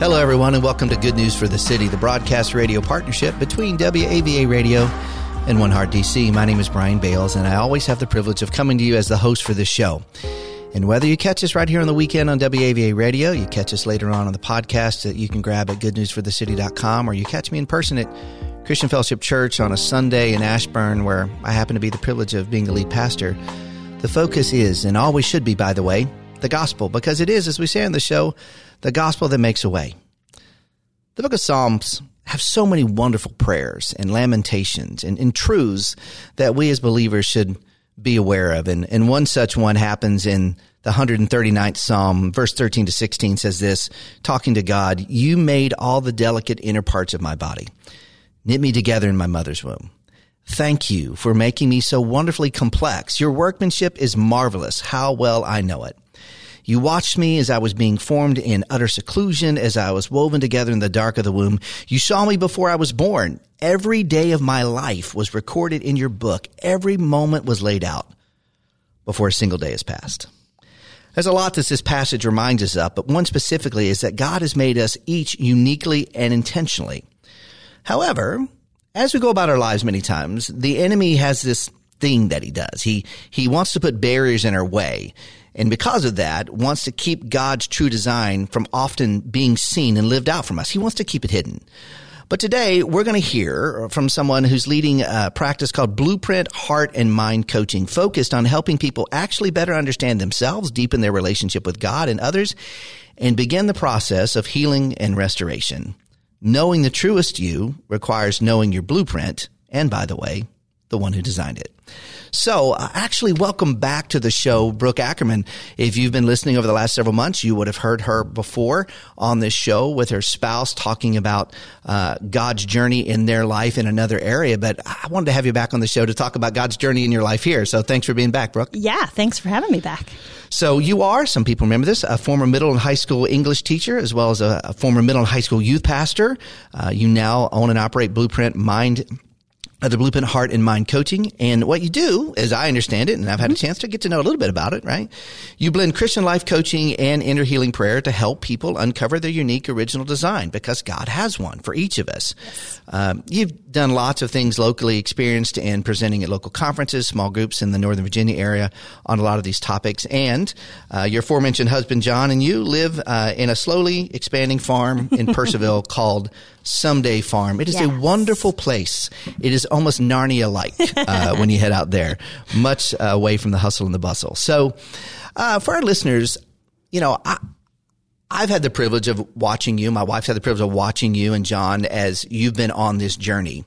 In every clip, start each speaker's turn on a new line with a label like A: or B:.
A: Hello, everyone, and welcome to Good News for the City, the broadcast radio partnership between WAVA Radio and One Heart DC. My name is Brian Bales, and I always have the privilege of coming to you as the host for this show. And whether you catch us right here on the weekend on WAVA Radio, you catch us later on on the podcast that you can grab at goodnewsforthecity.com, or you catch me in person at Christian Fellowship Church on a Sunday in Ashburn, where I happen to be the privilege of being the lead pastor. The focus is, and always should be, by the way, the gospel, because it is, as we say on the show, the gospel that makes a way. The book of Psalms have so many wonderful prayers and lamentations and, and truths that we as believers should be aware of. And, and one such one happens in the 139th Psalm, verse 13 to 16 says this, talking to God, You made all the delicate inner parts of my body, knit me together in my mother's womb. Thank you for making me so wonderfully complex. Your workmanship is marvelous. How well I know it. You watched me as I was being formed in utter seclusion, as I was woven together in the dark of the womb. You saw me before I was born. Every day of my life was recorded in your book. Every moment was laid out before a single day has passed. There's a lot that this passage reminds us of, but one specifically is that God has made us each uniquely and intentionally. However, as we go about our lives many times, the enemy has this thing that he does. He, he wants to put barriers in our way. And because of that, wants to keep God's true design from often being seen and lived out from us. He wants to keep it hidden. But today we're going to hear from someone who's leading a practice called Blueprint Heart and Mind Coaching, focused on helping people actually better understand themselves, deepen their relationship with God and others, and begin the process of healing and restoration. Knowing the truest you requires knowing your blueprint, and by the way, the one who designed it. So, uh, actually, welcome back to the show, Brooke Ackerman. If you've been listening over the last several months, you would have heard her before on this show with her spouse talking about uh, God's journey in their life in another area. But I wanted to have you back on the show to talk about God's journey in your life here. So, thanks for being back, Brooke.
B: Yeah, thanks for having me back.
A: So you are, some people remember this, a former middle and high school English teacher, as well as a, a former middle and high school youth pastor. Uh, you now own and operate Blueprint Mind the Blueprint Heart and Mind Coaching. And what you do, as I understand it, and I've had a chance to get to know a little bit about it, right? You blend Christian life coaching and inner healing prayer to help people uncover their unique original design because God has one for each of us. Yes. Um, you've done lots of things locally experienced and presenting at local conferences, small groups in the Northern Virginia area on a lot of these topics. And uh, your aforementioned husband, Jon, and you live uh, in a slowly expanding farm in Purcellville called Someday Farm. It is yes. a wonderful place. It is almost Narnia like uh, when you head out there, much uh, away from the hustle and the bustle. So, uh, for our listeners, you know, I, I've had the privilege of watching you. My wife's had the privilege of watching you and Jon as you've been on this journey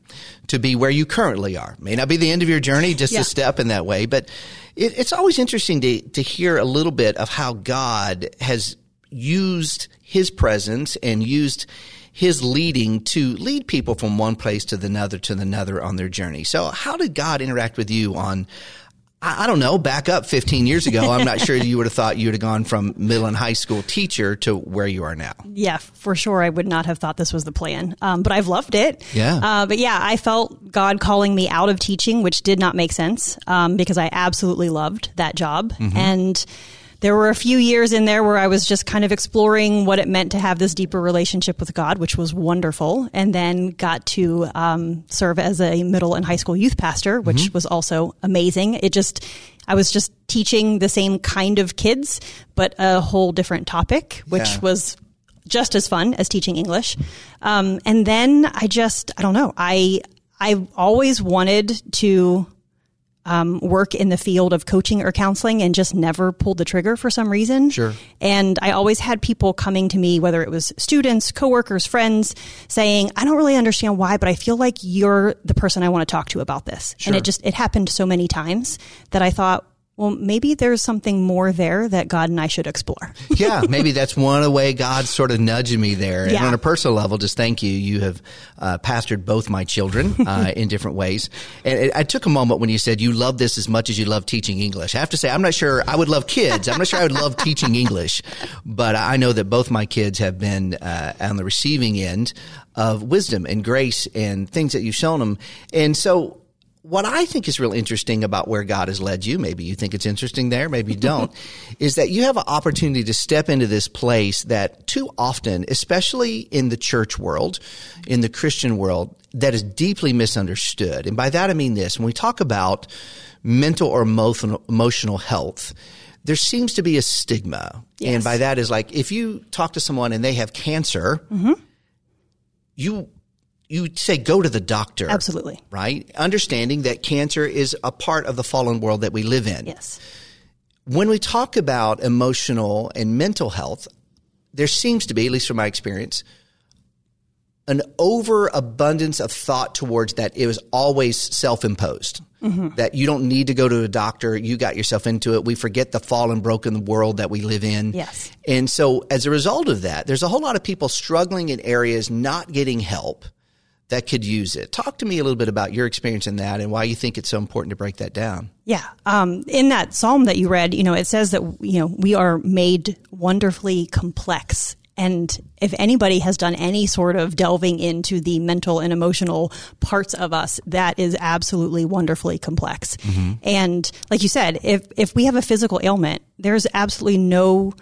A: to be where you currently are. May not be the end of your journey, just yeah. a step in that way, but it, it's always interesting to, to hear a little bit of how God has used his presence and used his leading to lead people from one place to the another to the another on their journey. So how did God interact with you on I don't know, back up 15 years ago, I'm not sure you would have thought you would have gone from middle and high school teacher to where you are now.
B: Yeah, for sure. I would not have thought this was the plan. Um, but I've loved it.
A: Yeah.
B: Uh, but yeah, I felt God calling me out of teaching, which did not make sense um, because I absolutely loved that job. Mm-hmm. And there were a few years in there where I was just kind of exploring what it meant to have this deeper relationship with God, which was wonderful. And then got to um, serve as a middle and high school youth pastor, which mm-hmm. was also amazing. It just, I was just teaching the same kind of kids, but a whole different topic, which yeah. was just as fun as teaching English. Um, and then I just, I don't know, I, I always wanted to um, work in the field of coaching or counseling and just never pulled the trigger for some reason.
A: Sure.
B: And I always had people coming to me, whether it was students, coworkers, friends, saying, I don't really understand why, but I feel like you're the person I want to talk to about this. Sure. And it just, it happened so many times that I thought, well, maybe there's something more there that God and I should explore.
A: yeah, maybe that's one way God's sort of nudging me there. And
B: Yeah.
A: on a personal level, just thank you. You have uh, pastored both my children uh, in different ways. And it, I took a moment when you said you love this as much as you love teaching English. I have to say, I'm not sure I would love kids. I'm not sure I would love teaching English, but I know that both my kids have been uh, on the receiving end of wisdom and grace and things that you've shown them. And so what I think is real interesting about where God has led you, maybe you think it's interesting there, maybe you don't, is that you have an opportunity to step into this place that too often, especially in the church world, in the Christian world, that is deeply misunderstood. And by that I mean this, when we talk about mental or emotional, emotional health, there seems to be a stigma. And by that is like, if you talk to someone and they have cancer, mm-hmm. you, you say, go to the doctor
B: Absolutely.
A: right? Understanding that cancer is a part of the fallen world that we live in.
B: Yes.
A: When we talk about emotional and mental health, there seems to be, at least from my experience, an overabundance of thought towards that it was always self-imposed. Mm-hmm. That you don't need to go to a doctor, you got yourself into it. We forget the fallen, broken world that we live in.
B: Yes.
A: And so as a result of that, there's a whole lot of people struggling in areas not getting help that could use it. Talk to me a little bit about your experience in that and why you think it's so important to break that down.
B: Yeah. Um, in that psalm that you read, you know, it says that, you know, we are made wonderfully complex. And if anybody has done any sort of delving into the mental and emotional parts of us, that is absolutely wonderfully complex. And like you said, if, if we have a physical ailment, there's absolutely no,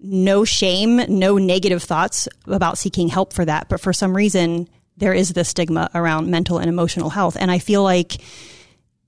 B: no shame, no negative thoughts about seeking help for that. But for some reason, there is this stigma around mental and emotional health. And I feel like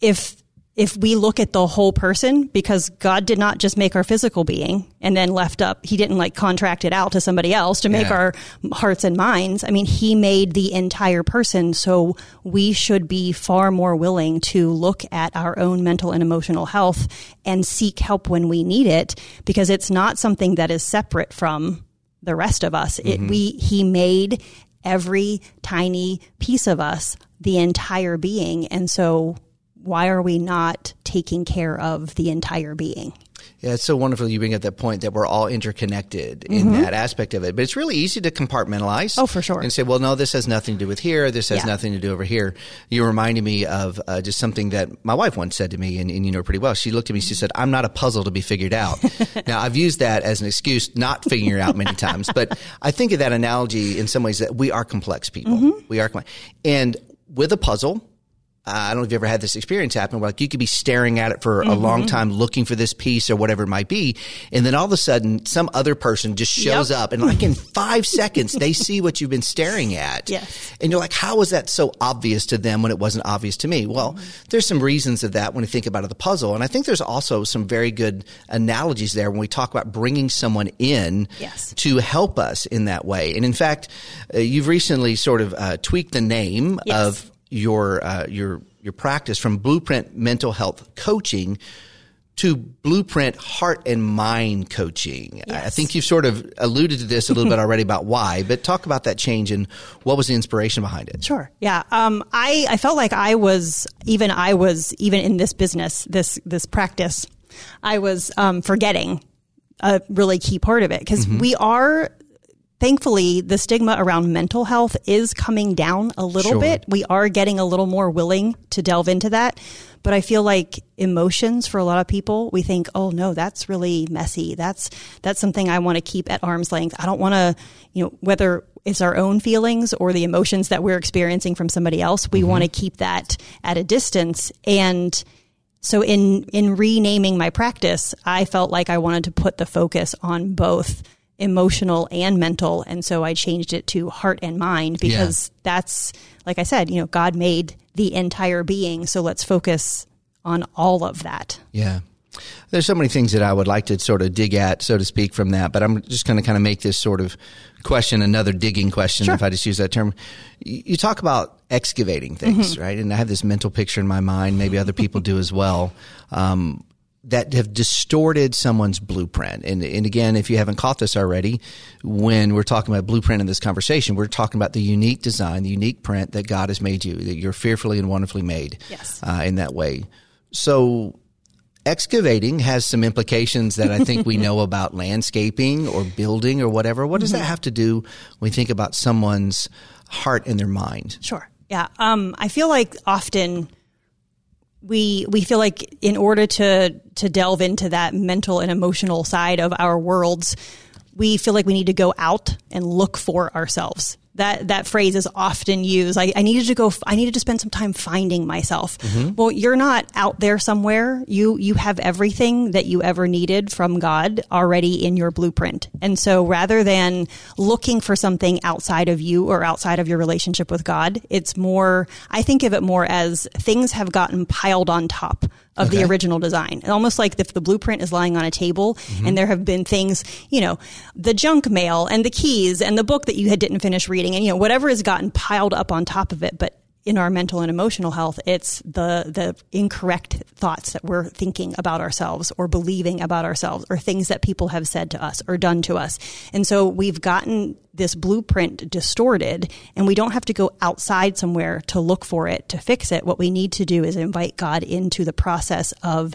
B: if if we look at the whole person because God did not just make our physical being and then left up he didn't like contract it out to somebody else to make
A: Yeah.
B: our hearts and minds I mean he made the entire person so we should be far more willing to look at our own mental and emotional health and seek help when we need it because it's not something that is separate from the rest of us it mm-hmm. we he made every tiny piece of us the entire being. And so why are we not taking care of the entire being?
A: Yeah, it's so wonderful you bring up that point that we're all interconnected in that aspect of it. But it's really easy to compartmentalize.
B: Mm-hmm. Oh, for sure.
A: And say, well, no, this has nothing to do with here. This has
B: Yeah.
A: nothing to do over here. You reminded me of uh, just something that my wife once said to me, and, and you know pretty well. She looked at me. She said, "I'm not a puzzle to be figured out." now, I've used that as an excuse not figuring it out many times, but I think of that analogy in some ways that we are complex people.
B: Mm-hmm.
A: We are, and with a puzzle. Uh, I don't know if you ever had this experience happen where like you could be staring at it for a
B: Mm-hmm.
A: long time looking for this piece or whatever it might be. And then all of a sudden some other person just shows
B: Yep.
A: up and like in five seconds they see what you've been staring at.
B: Yes.
A: And you're like, how was that so obvious to them when it wasn't obvious to me? Well,
B: Mm-hmm.
A: there's some reasons of that when you think about it, the puzzle. And I think there's also some very good analogies there when we talk about bringing someone in
B: Yes.
A: to help us in that way. And in fact, uh, you've recently sort of uh, tweaked the name
B: Yes.
A: of your uh, your your practice from Blueprint Mental Health Coaching to Blueprint Heart and Mind Coaching. I- I think you've sort of alluded to this a little bit already about why, but talk about that change and what was the inspiration behind it.
B: Sure. Yeah. Um, I, I felt like I was, even I was, even in this business, this, this practice, I was, um, forgetting a really key part of it because we are, thankfully, the stigma around mental health is coming down a little
A: Sure.
B: bit. We are getting a little more willing to delve into that. But I feel like emotions for a lot of people, we think, oh no, that's really messy. That's, that's something I want to keep at arm's length. I don't want to, you know, whether it's our own feelings or the emotions that we're experiencing from somebody else, we mm-hmm. want to keep that at a distance. And so in, in renaming my practice, I felt like I wanted to put the focus on both emotional and mental. And so I changed it to heart and mind because that's, like I said, you know, God made the entire being. So let's focus on all of that.
A: Yeah. There's so many things that I would like to sort of dig at, so to speak, from that, but I'm just going to kind of make this sort of question another digging question,
B: Sure.
A: if I just use that term. You you talk about excavating things, right? And I have this mental picture in my mind, maybe other people do as well, um, that have distorted someone's blueprint. And, and again, if you haven't caught this already, when we're talking about blueprint in this conversation, we're talking about the unique design, the unique print that God has made you, that you're fearfully and wonderfully made
B: Yes.
A: uh, in that way. So excavating has some implications that I think we know about landscaping or building or whatever. What does that have to do when we think about someone's heart and their mind?
B: Sure. Yeah. Um, I feel like often we we feel like in order to to delve into that mental and emotional side of our worlds, we feel like we need to go out and look for ourselves. That that phrase is often used. I, I needed to go. I needed to spend some time finding myself. Mm-hmm. Well, you're not out there somewhere. You you have everything that you ever needed from God already in your blueprint. And so, rather than looking for something outside of you or outside of your relationship with God, it's more. I think of it more as things have gotten piled on top of the original design. Almost like if the blueprint is lying on a table mm-hmm. and there have been things, you know, the junk mail and the keys and the book that you had didn't finish reading and, you know, whatever has gotten piled up on top of it. But in our mental and emotional health, it's the, the incorrect thoughts that we're thinking about ourselves or believing about ourselves or things that people have said to us or done to us. And so we've gotten this blueprint distorted and we don't have to go outside somewhere to look for it to fix it. What we need to do is invite God into the process of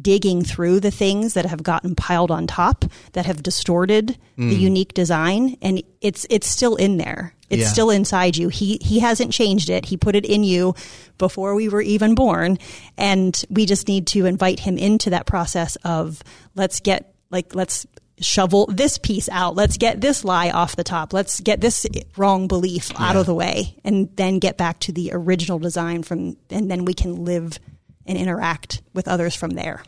B: digging through the things that have gotten piled on top that have distorted the mm. unique design and it's it's still in there. It's
A: Yeah.
B: still inside you. He he hasn't changed it. He put it in you before we were even born and we just need to invite him into that process of let's get like let's shovel this piece out. Let's get this lie off the top. Let's get this wrong belief out of the way and then get back to the original design from and then we can live and interact with others from there.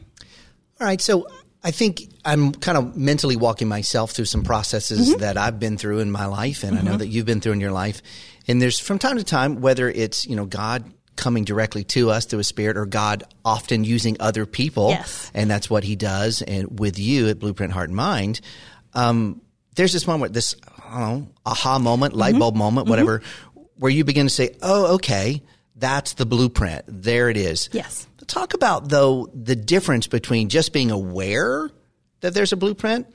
A: All right. So I think I'm kind of mentally walking myself through some processes mm-hmm. that I've been through in my life, and I know mm-hmm. that you've been through in your life. And there's from time to time, whether it's you know God coming directly to us through a spirit, or God often using other people,
B: Yes.
A: and that's what He does. And with you at Blueprint Heart and Mind, um, there's this moment, this I don't know, aha moment, light bulb moment, whatever, where you begin to say, "Oh, okay." That's the blueprint. There it is.
B: Yes.
A: Talk about though the difference between just being aware that there's a blueprint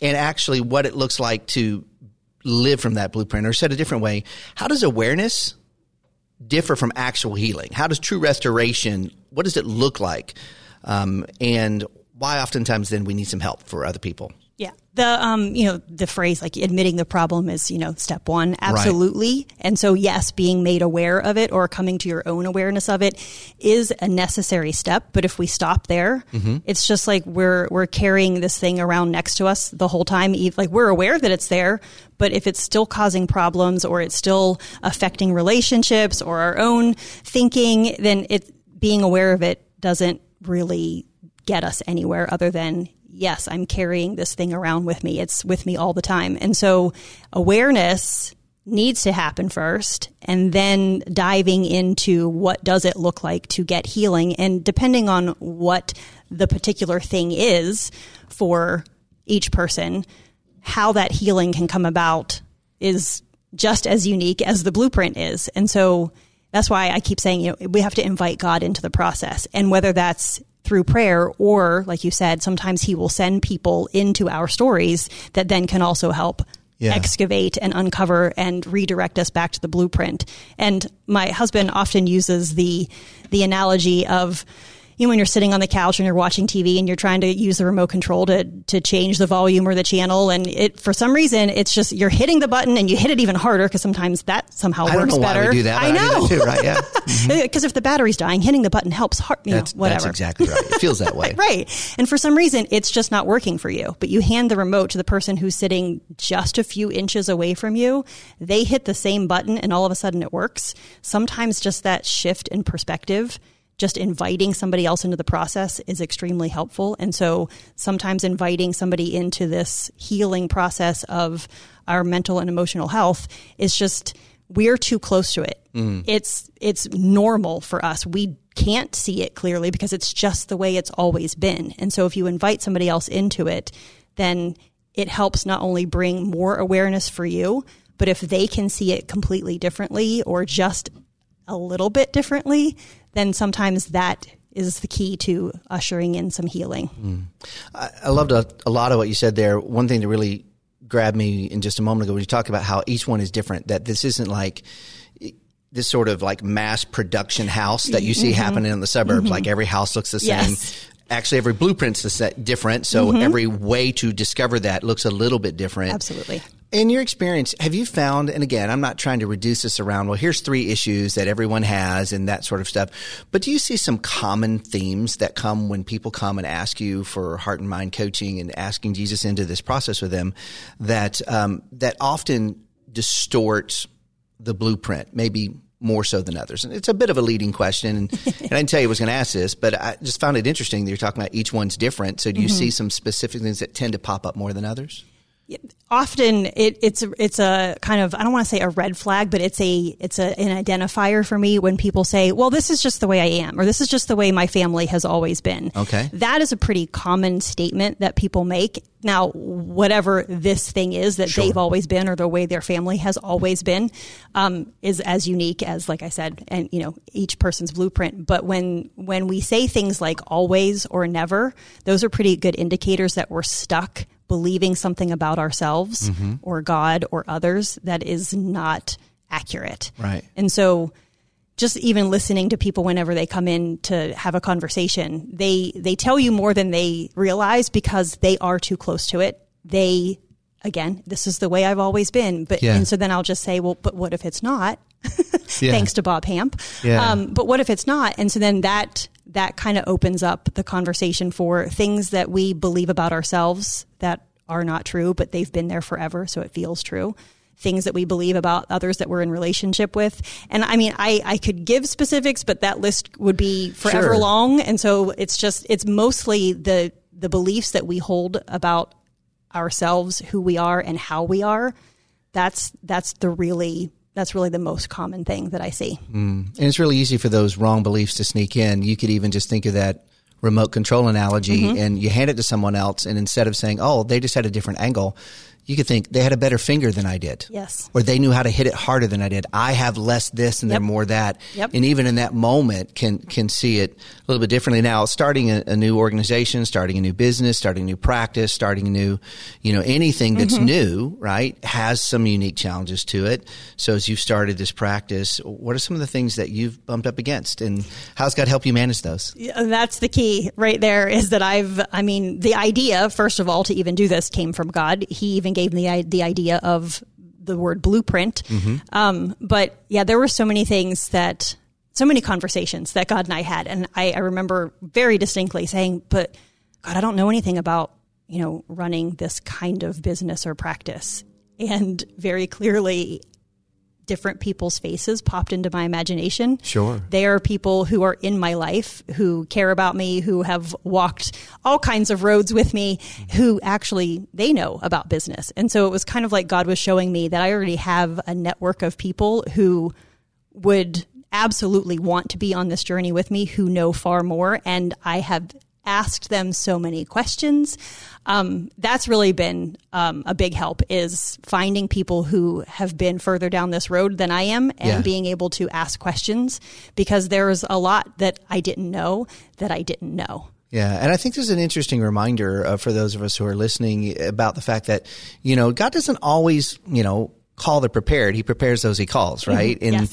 A: and actually what it looks like to live from that blueprint or said a different way, how does awareness differ from actual healing? How does true restoration, what does it look like? Um, and why oftentimes then we need some help for other people?
B: Yeah. The um, you know, the phrase like admitting the problem is, you know, step one. Absolutely. And so yes, being made aware of it or coming to your own awareness of it is a necessary step. But if we stop there, it's just like we're we're carrying this thing around next to us the whole time. Like we're aware that it's there, but if it's still causing problems or it's still affecting relationships or our own thinking, then it being aware of it doesn't really get us anywhere other than yes, I'm carrying this thing around with me. It's with me all the time. And so awareness needs to happen first and then diving into what does it look like to get healing and depending on what the particular thing is for each person how that healing can come about is just as unique as the blueprint is and so that's why I keep saying, you know, we have to invite God into the process. And whether that's through prayer or, like you said, sometimes He will send people into our stories that then can also help
A: Yeah.
B: excavate and uncover and redirect us back to the blueprint. And my husband often uses the the analogy of you know, when you're sitting on the couch and you're watching TV and you're trying to use the remote control to to change the volume or the channel, and it for some reason it's just you're hitting the button and you hit it even harder because sometimes that somehow
A: I
B: works better.
A: do that.
B: I
A: I,
B: know
A: do that too, right? Yeah.
B: because if the battery's dying, hitting the button helps. Hard, you
A: That's,
B: know, whatever.
A: that's exactly right. It feels that way.
B: Right. And for some reason, it's just not working for you. But you hand the remote to the person who's sitting just a few inches away from you. They hit the same button and all of a sudden it works. Sometimes just that shift in perspective, just inviting somebody else into the process is extremely helpful. And so sometimes inviting somebody into this healing process of our mental and emotional health is just, we're too close to it. Mm-hmm. It's, it's normal for us. We can't see it clearly because it's just the way it's always been. And so if you invite somebody else into it, then it helps not only bring more awareness for you, but if they can see it completely differently or just a little bit differently, then sometimes that is the key to ushering in some healing. Hmm.
A: I loved a, a lot of what you said there. One thing that really grabbed me in just a moment ago when you talk about how each one is different, that this isn't like this sort of like mass production house that you see mm-hmm. happening in the suburbs. Mm-hmm. Like every house looks the same.
B: Mm-hmm. Yes.
A: actually every blueprint's the set different. So mm-hmm. every way to discover that looks a little bit different.
B: Absolutely.
A: In your experience, have you found, and again, I'm not trying to reduce this around, well, here's three issues that everyone has and that sort of stuff, but do you see some common themes that come when people come and ask you for heart and mind coaching and asking Jesus into this process with them that, um, that often distort the blueprint, maybe more so than others? And it's a bit of a leading question, and, and I didn't tell you I was going to ask this, but I just found it interesting that you're talking about each one's different. So do you see some specific things that tend to pop up more than others?
B: Often it, it's it's a kind of I don't want to say a red flag, but it's a it's a, an identifier for me when people say, "Well, this is just the way I am," or "This is just the way my family has always been."
A: Okay.
B: that is a pretty common statement that people make. Now, whatever this thing is that they've always been, or the way their family has always been, um, is as unique as, like I said, and you know each person's blueprint. But when when we say things like always or never, those are pretty good indicators that we're stuck believing something about ourselves or God or others that is not accurate.
A: Right.
B: And so just even listening to people whenever they come in to have a conversation, they they tell you more than they realize because they are too close to it. They again, this is the way I've always been. But
A: Yeah.
B: and so then I'll just say, well, but what if it's not?
A: Yeah.
B: Thanks to Bob Hamp.
A: Yeah.
B: Um, but what if it's not? And so then that that kind of opens up the conversation for things that we believe about ourselves that are not true, but they've been there forever, so it feels true. Things that we believe about others that we're in relationship with. And I mean, I, I could give specifics, but that list would be forever
A: Sure.
B: long. And so it's just, it's mostly the, the beliefs that we hold about ourselves, who we are and how we are. That's, that's the really, that's really the most common thing that I see.
A: And it's really easy for those wrong beliefs to sneak in. You could even just think of that remote control analogy
B: Mm-hmm.
A: and you hand it to someone else and instead of saying, "Oh, they just had a different angle," you could think they had a better finger than I did.
B: Yes.
A: Or they knew how to hit it harder than I did. I have less this and they're more that.
B: Yep.
A: And even in that moment can can see it a little bit differently. Now, starting a, a new organization, starting a new business, starting a new practice, starting a new, you know, anything that's
B: Mm-hmm.
A: new, right, has some unique challenges to it. So as you've started this practice, what are some of the things that you've bumped up against and how's God help you manage those?
B: Yeah, That's the key right there is that I've, I mean, the idea, first of all, to even do this came from God. He even gave me the, the idea of the word blueprint. Um, but yeah, there were so many things that, so many conversations that God and I had. And I, I remember very distinctly saying, but God, I don't know anything about, you know, running this kind of business or practice. And very clearly, different people's faces popped into my imagination.
A: Sure.
B: They are people who are in my life, who care about me, who have walked all kinds of roads with me, who actually they know about business. And so it was kind of like God was showing me that I already have a network of people who would absolutely want to be on this journey with me, who know far more. And I have asked them so many questions. Um, that's really been um, a big help is finding people who have been further down this road than I am and
A: Yeah.
B: being able to ask questions because there's a lot that I didn't know that I didn't know.
A: Yeah, and I think there's an interesting reminder uh, for those of us who are listening about the fact that you know God doesn't always you know call the prepared; He prepares those He calls, right? And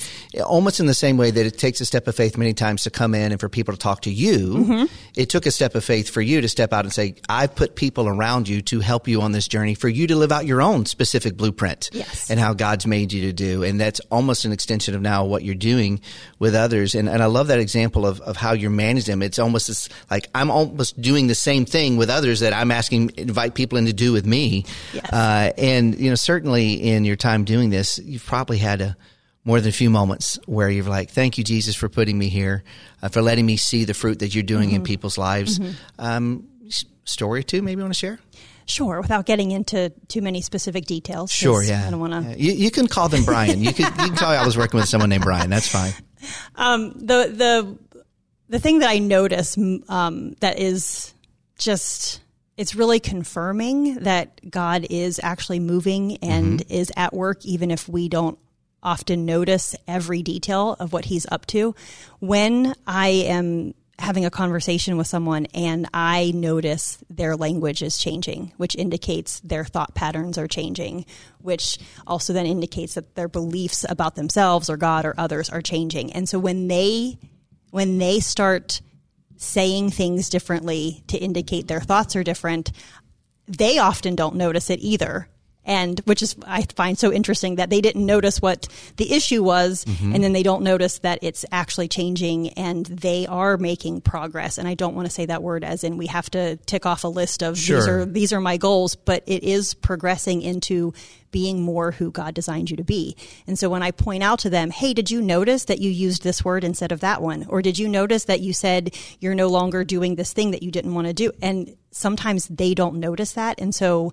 A: almost in the same way that it takes a step of faith many times to come in and for people to talk to you, it took a step of faith for you to step out and say, "I've put people around you to help you on this journey for you to live out your own specific blueprint
B: Yes.
A: and how God's made you to do." And that's almost an extension of now what you're doing with others. And and I love that example of of how you manage them. It's almost this, like I'm almost doing the same thing with others that I'm asking invite people in to do with me.
B: Yes.
A: Uh, and you know, certainly in your time doing this, you've probably had a more than a few moments where you're like, "Thank you, Jesus, for putting me here, uh, for letting me see the fruit that you're doing in people's lives." Um, s- story or two, maybe you want to share?
B: Sure, without getting into too many specific details.
A: Sure, yeah.
B: I don't want to.
A: Yeah. You, you can call them Brian. You can you can tell I was working with someone named Brian. That's fine.
B: Um, the the the thing that I notice um, that is just it's really confirming that God is actually moving and mm-hmm. is at work, even if we don't often notice every detail of what He's up to. When I am having a conversation with someone and I notice their language is changing, which indicates their thought patterns are changing, which also then indicates that their beliefs about themselves or God or others are changing. And so when they when they start saying things differently to indicate their thoughts are different, they often don't notice it either and which is I find so interesting that they didn't notice what the issue was, mm-hmm. and then they don't notice that it's actually changing, and they are making progress. And I don't want to say that word as in we have to tick off a list of sure. these are these are my goals, but it is progressing into being more who God designed you to be. And so when I point out to them, hey, did you notice that you used this word instead of that one? Or did you notice that you said you're no longer doing this thing that you didn't want to do? And sometimes they don't notice that. And so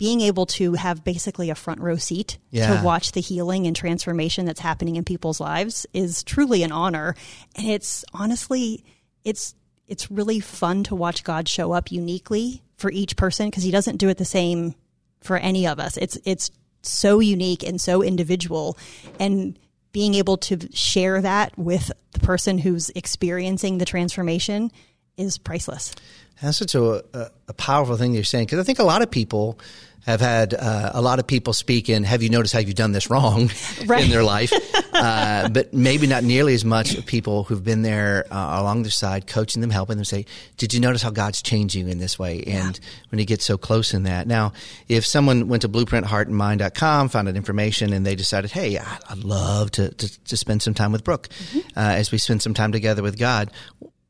B: being able to have basically a front row seat yeah. to watch the healing and transformation that's happening in people's lives is truly an honor. And it's honestly, it's, it's really fun to watch God show up uniquely for each person because he doesn't do it the same for any of us. It's, it's so unique and so individual and being able to share that with the person who's experiencing the transformation is priceless.
A: That's such a, a, a powerful thing you're saying because I think a lot of people have had uh, a lot of people speak in, have you noticed how you've done this wrong right. in their life? uh, but maybe not nearly as much people who've been there uh, along their side, coaching them, helping them say, did you notice how God's changing you in this way? And yeah. when you get so close in that. Now, if someone went to blueprintheartandmind.com, found out information, and they decided, hey, I'd love to, to, to spend some time with Brooke mm-hmm. Uh, as we spend some time together with God,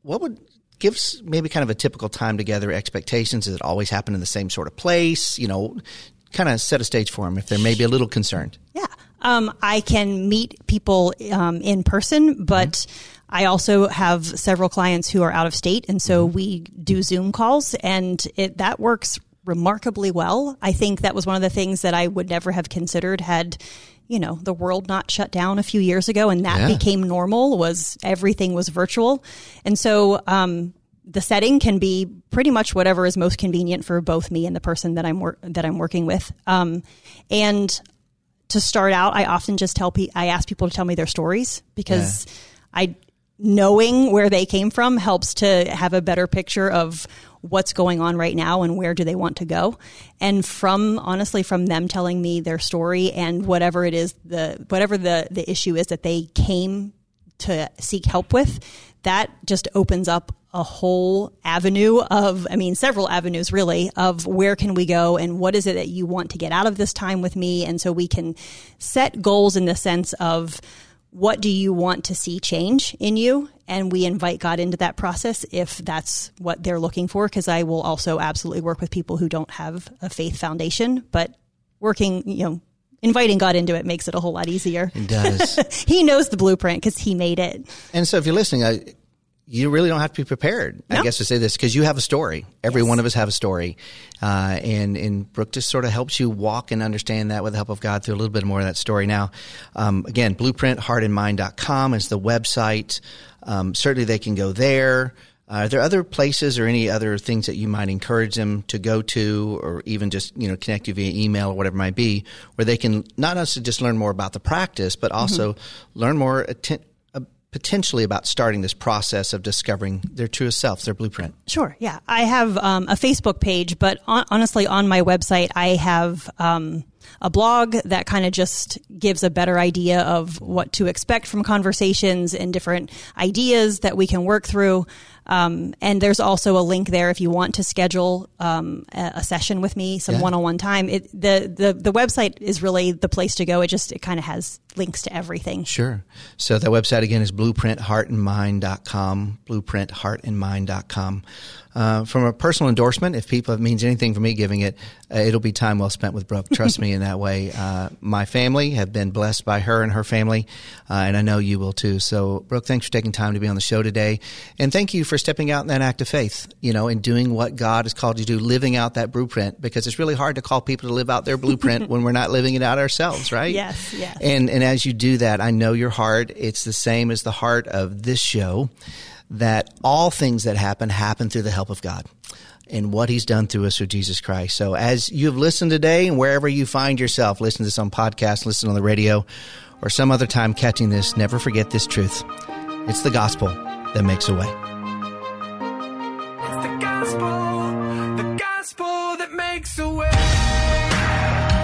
A: what would gives maybe kind of a typical time together expectations. Does it always happen in the same sort of place? You know, kind of set a stage for them if they're maybe a little concerned.
B: Yeah. Um, I can meet people um, in person, but mm-hmm. I also have several clients who are out of state, and so mm-hmm. we do Zoom calls, and it that works remarkably well. I think that was one of the things that I would never have considered had you know the world not shut down a few years ago and that yeah. became normal was everything was virtual and so um, the setting can be pretty much whatever is most convenient for both me and the person that I'm wor- that I'm working with um, and to start out I often just tell people I ask people to tell me their stories because yeah. I knowing where they came from helps to have a better picture of what's going on right now and where do they want to go. And from honestly, from them telling me their story and whatever it is, the whatever the the issue is that they came to seek help with, that just opens up a whole avenue of, I mean, several avenues really of where can we go and what is it that you want to get out of this time with me. And so we can set goals in the sense of, what do you want to see change in you? And we invite God into that process if that's what they're looking for. Because I will also absolutely work with people who don't have a faith foundation, but working, you know, inviting God into it makes it a whole lot easier.
A: It does.
B: he knows the blueprint because he made it.
A: And so if you're listening, I, you really don't have to be prepared, no. I guess, to say this because you have a story. Every yes. one of us have a story, uh, and and Brooke just sort of helps you walk and understand that with the help of God through a little bit more of that story. Now, um, again, blueprintheartandmind.com is the website. Um, certainly, they can go there. Uh, are there other places or any other things that you might encourage them to go to, or even just you know connect you via email or whatever it might be, where they can not necessarily just learn more about the practice, but also mm-hmm. learn more atten- potentially about starting this process of discovering their truest self, their blueprint?
B: Sure. Yeah. I have um, a Facebook page, but on, honestly, on my website, I have um, a blog that kind of just gives a better idea of what to expect from conversations and different ideas that we can work through. Um, and there's also a link there if you want to schedule um, a, a, session with me, some yeah. one-on-one time. It, the the the website is really the place to go. It just it kind of has links to everything.
A: Sure. So that website again is blueprintheartandmind.com, blueprintheartandmind.com. Uh, from a personal endorsement, if people it means anything for me giving it, uh, it'll be time well spent with Brooke. Trust me in that way. Uh, my family have been blessed by her and her family, uh, and I know you will too. So, Brooke, thanks for taking time to be on the show today, and thank you for stepping out in that act of faith. You know, and doing what God has called you to do, living out that blueprint. Because it's really hard to call people to live out their blueprint when we're not living it out ourselves, right?
B: Yes, yes.
A: And and as you do that, I know your heart. It's the same as the heart of this show that all things that happen happen through the help of God and what he's done through us through Jesus Christ. So as you've listened today and wherever you find yourself, listen to this on podcast, listen on the radio, or some other time catching this, never forget this truth. It's the gospel that makes a way.
C: It's the gospel, the gospel that makes a way.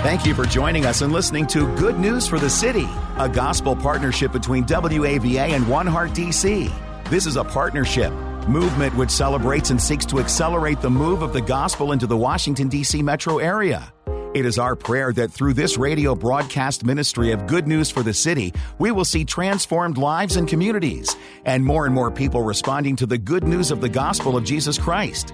D: Thank you for joining us and listening to Good News for the City, a gospel partnership between WAVA and One Heart DC. This is a partnership movement which celebrates and seeks to accelerate the move of the gospel into the Washington, D.C. metro area. It is our prayer that through this radio broadcast ministry of good news for the city, we will see transformed lives and communities, and more and more people responding to the good news of the gospel of Jesus Christ.